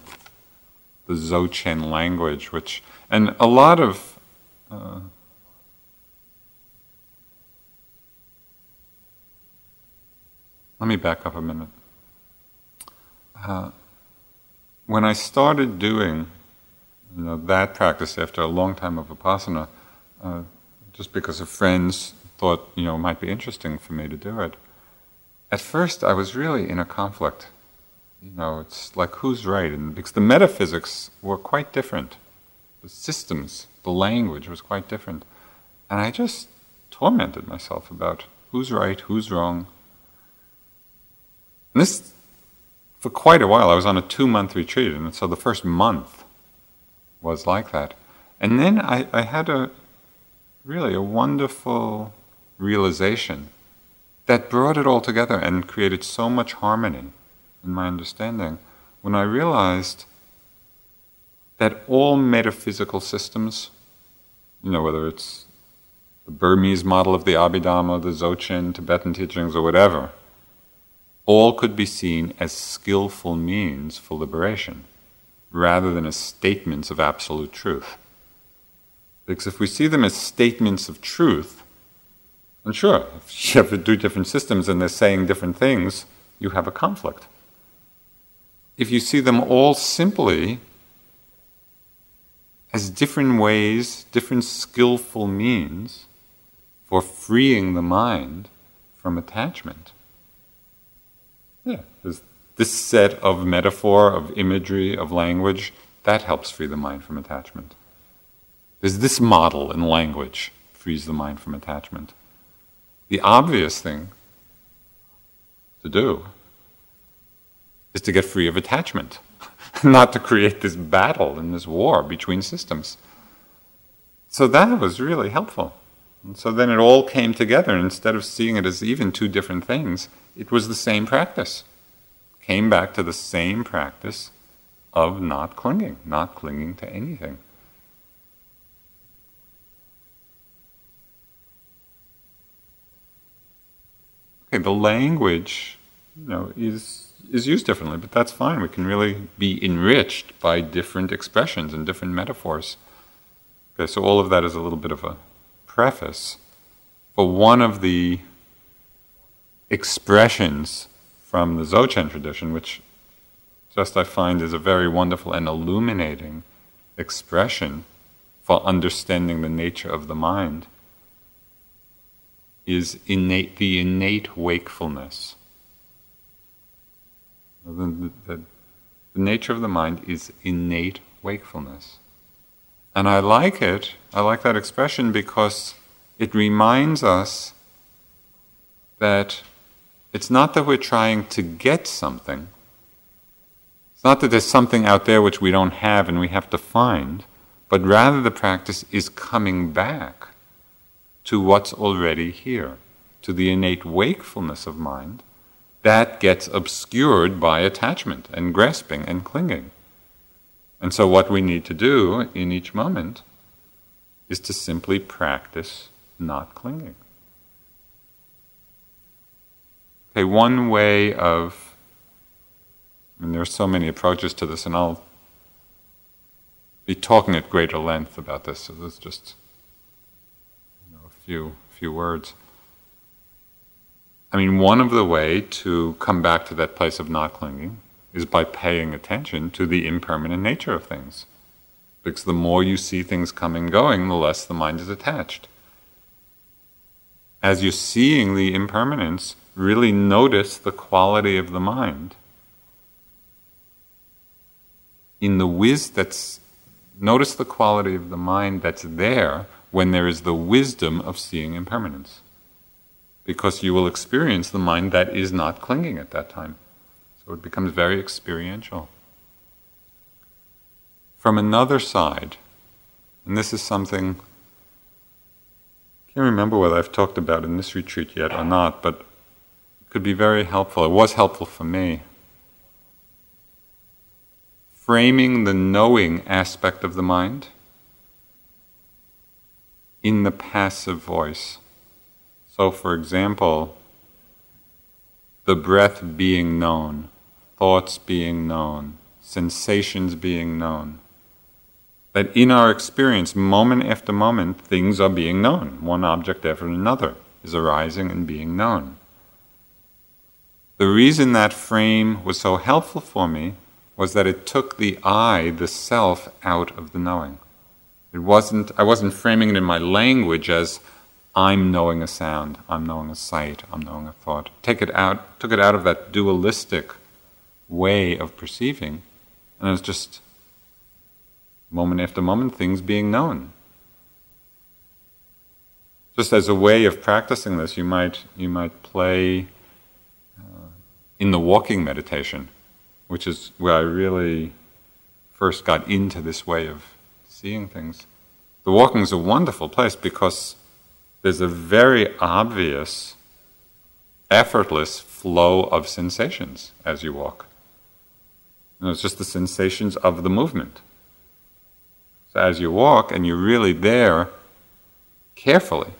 the Dzogchen language, which and a lot of uh, let me back up a minute. Uh, when I started doing you know, that practice after a long time of vipassana, uh, just because of friends thought you know it might be interesting for me to do it. At first, I was really in a conflict. You know, it's like who's right, and because the metaphysics were quite different, the systems, the language was quite different, and I just tormented myself about who's right, who's wrong. And this, for quite a while, I was on a two-month retreat, and so the first month was like that. And then I, I had a really a wonderful realization that brought it all together and created so much harmony in my understanding when I realized that all metaphysical systems, you know, whether it's the Burmese model of the Abhidhamma, the Dzogchen, Tibetan teachings, or whatever, all could be seen as skillful means for liberation rather than as statements of absolute truth. Because if we see them as statements of truth, and sure, if you have to do different systems and they're saying different things, you have a conflict. If you see them all simply as different ways, different skillful means for freeing the mind from attachment, yeah, there's this set of metaphor, of imagery, of language, that helps free the mind from attachment. There's this model in language frees the mind from attachment. The obvious thing to do is to get free of attachment, (laughs) not to create this battle and this war between systems. So that was really helpful. And so then it all came together. Instead of seeing it as even two different things, it was the same practice came back to the same practice of not clinging, not clinging to anything. Okay, the language, you know, is is used differently, but that's fine. We can really be enriched by different expressions and different metaphors. Okay, so all of that is a little bit of a preface for one of the expressions from the Dzogchen tradition, which just I find is a very wonderful and illuminating expression for understanding the nature of the mind, is innate, the innate wakefulness. The, the, the nature of the mind is innate wakefulness. And I like it, I like that expression because it reminds us that it's not that we're trying to get something. It's not that there's something out there which we don't have and we have to find, but rather the practice is coming back to what's already here, to the innate wakefulness of mind that gets obscured by attachment and grasping and clinging. And so, what we need to do in each moment is to simply practice not clinging. Okay, one way of, and there are so many approaches to this, and I'll be talking at greater length about this, so there's just few, few words. I mean, one of the way to come back to that place of not clinging is by paying attention to the impermanent nature of things. Because the more you see things coming going, the less the mind is attached. As you're seeing the impermanence, really notice the quality of the mind. In the whiz that's notice the quality of the mind that's there when there is the wisdom of seeing impermanence. Because you will experience the mind that is not clinging at that time. So it becomes very experiential. from another side, and this is something I can't remember whether I've talked about in this retreat yet or not, but it could be very helpful. It was helpful for me. Framing the knowing aspect of the mind in the passive voice. So, for example, the breath being known, thoughts being known, sensations being known that in our experience, moment after moment, things are being known. One object after another is arising and being known. The reason that frame was so helpful for me was that it took the I, the self, out of the knowing. It wasn't, I wasn't framing it in my language as I'm knowing a sound, I'm knowing a sight, I'm knowing a thought. Take it out, took it out of that dualistic way of perceiving, and it was just moment after moment, things being known. Just as a way of practicing this, you might, you might play uh, in the walking meditation, which is where I really first got into this way of seeing things. The walking is a wonderful place because there's a very obvious, effortless flow of sensations as you walk. And it's just the sensations of the movement. So as you walk and you're really there carefully,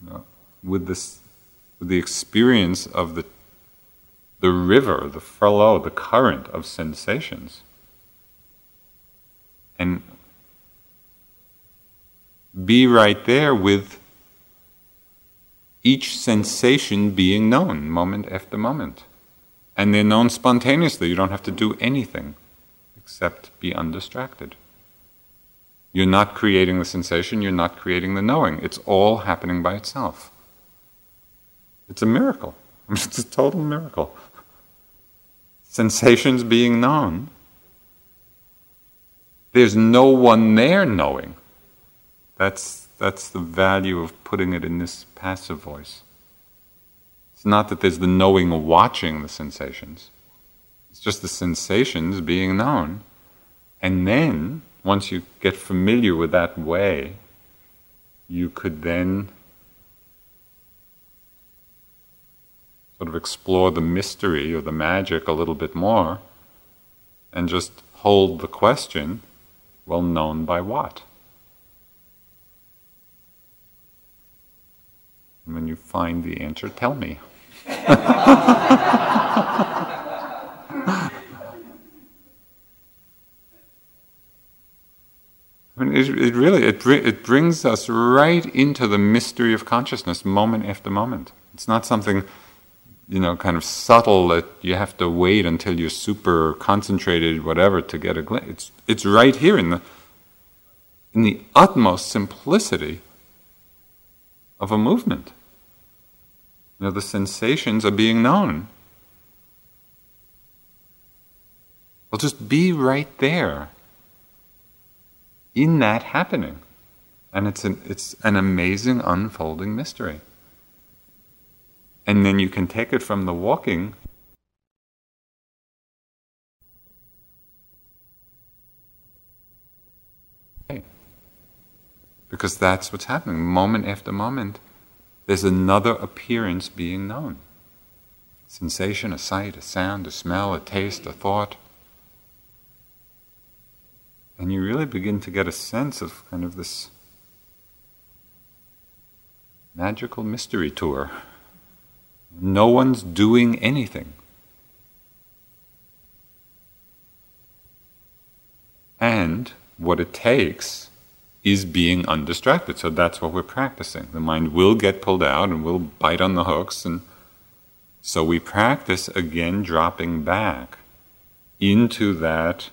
you know, with this, with the experience of the the river, the flow, the current of sensations, and be right there with each sensation being known moment after moment. And they're known spontaneously. You don't have to do anything except be undistracted. You're not creating the sensation, you're not creating the knowing. It's all happening by itself. It's a miracle. (laughs) it's a total miracle. Sensations being known. There's no one there knowing. That's, that's the value of putting it in this passive voice. It's not that there's the knowing watching the sensations, it's just the sensations being known. And then once you get familiar with that way, you could then sort of explore the mystery or the magic a little bit more and just hold the question well, known by what? And when you find the answer, tell me. (laughs) I mean, it, it really it, it brings us right into the mystery of consciousness, moment after moment. It's not something, you know, kind of subtle that you have to wait until you're super concentrated, whatever, to get a glimpse. It's it's right here in the in the utmost simplicity of a movement. You know, the sensations are being known. Well, just be right there in that happening. And it's an, it's an amazing unfolding mystery. And then you can take it from the walking because that's what's happening. Moment after moment, there's another appearance being known sensation, a sight, a sound, a smell, a taste, a thought. And you really begin to get a sense of kind of this magical mystery tour. No one's doing anything. And what it takes is being undistracted. So that's what we're practicing. The mind will get pulled out and will bite on the hooks. And so we practice again dropping back into that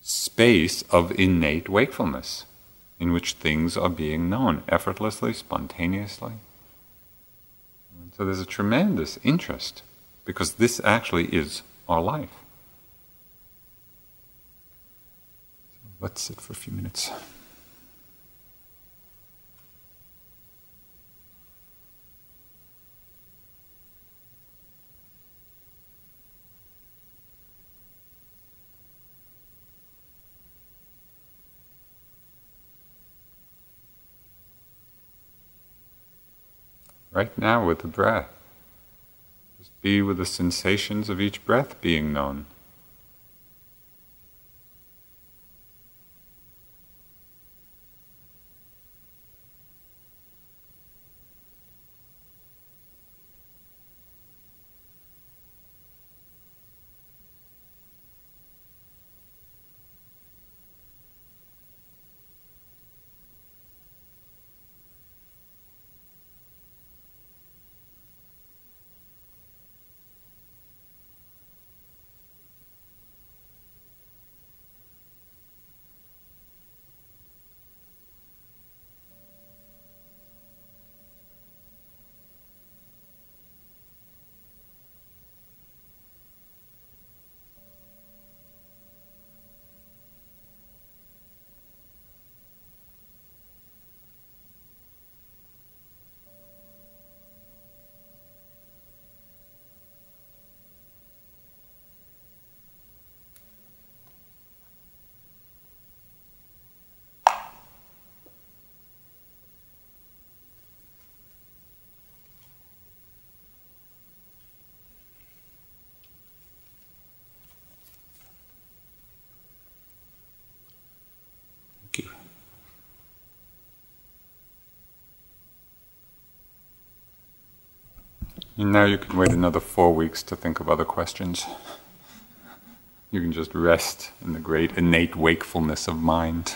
space of innate wakefulness in which things are being known effortlessly, spontaneously. So there's a tremendous interest because this actually is our life. Let's sit for a few minutes. right now with the breath. Just be with the sensations of each breath being known. Now you can wait another four weeks to think of other questions. You can just rest in the great innate wakefulness of mind.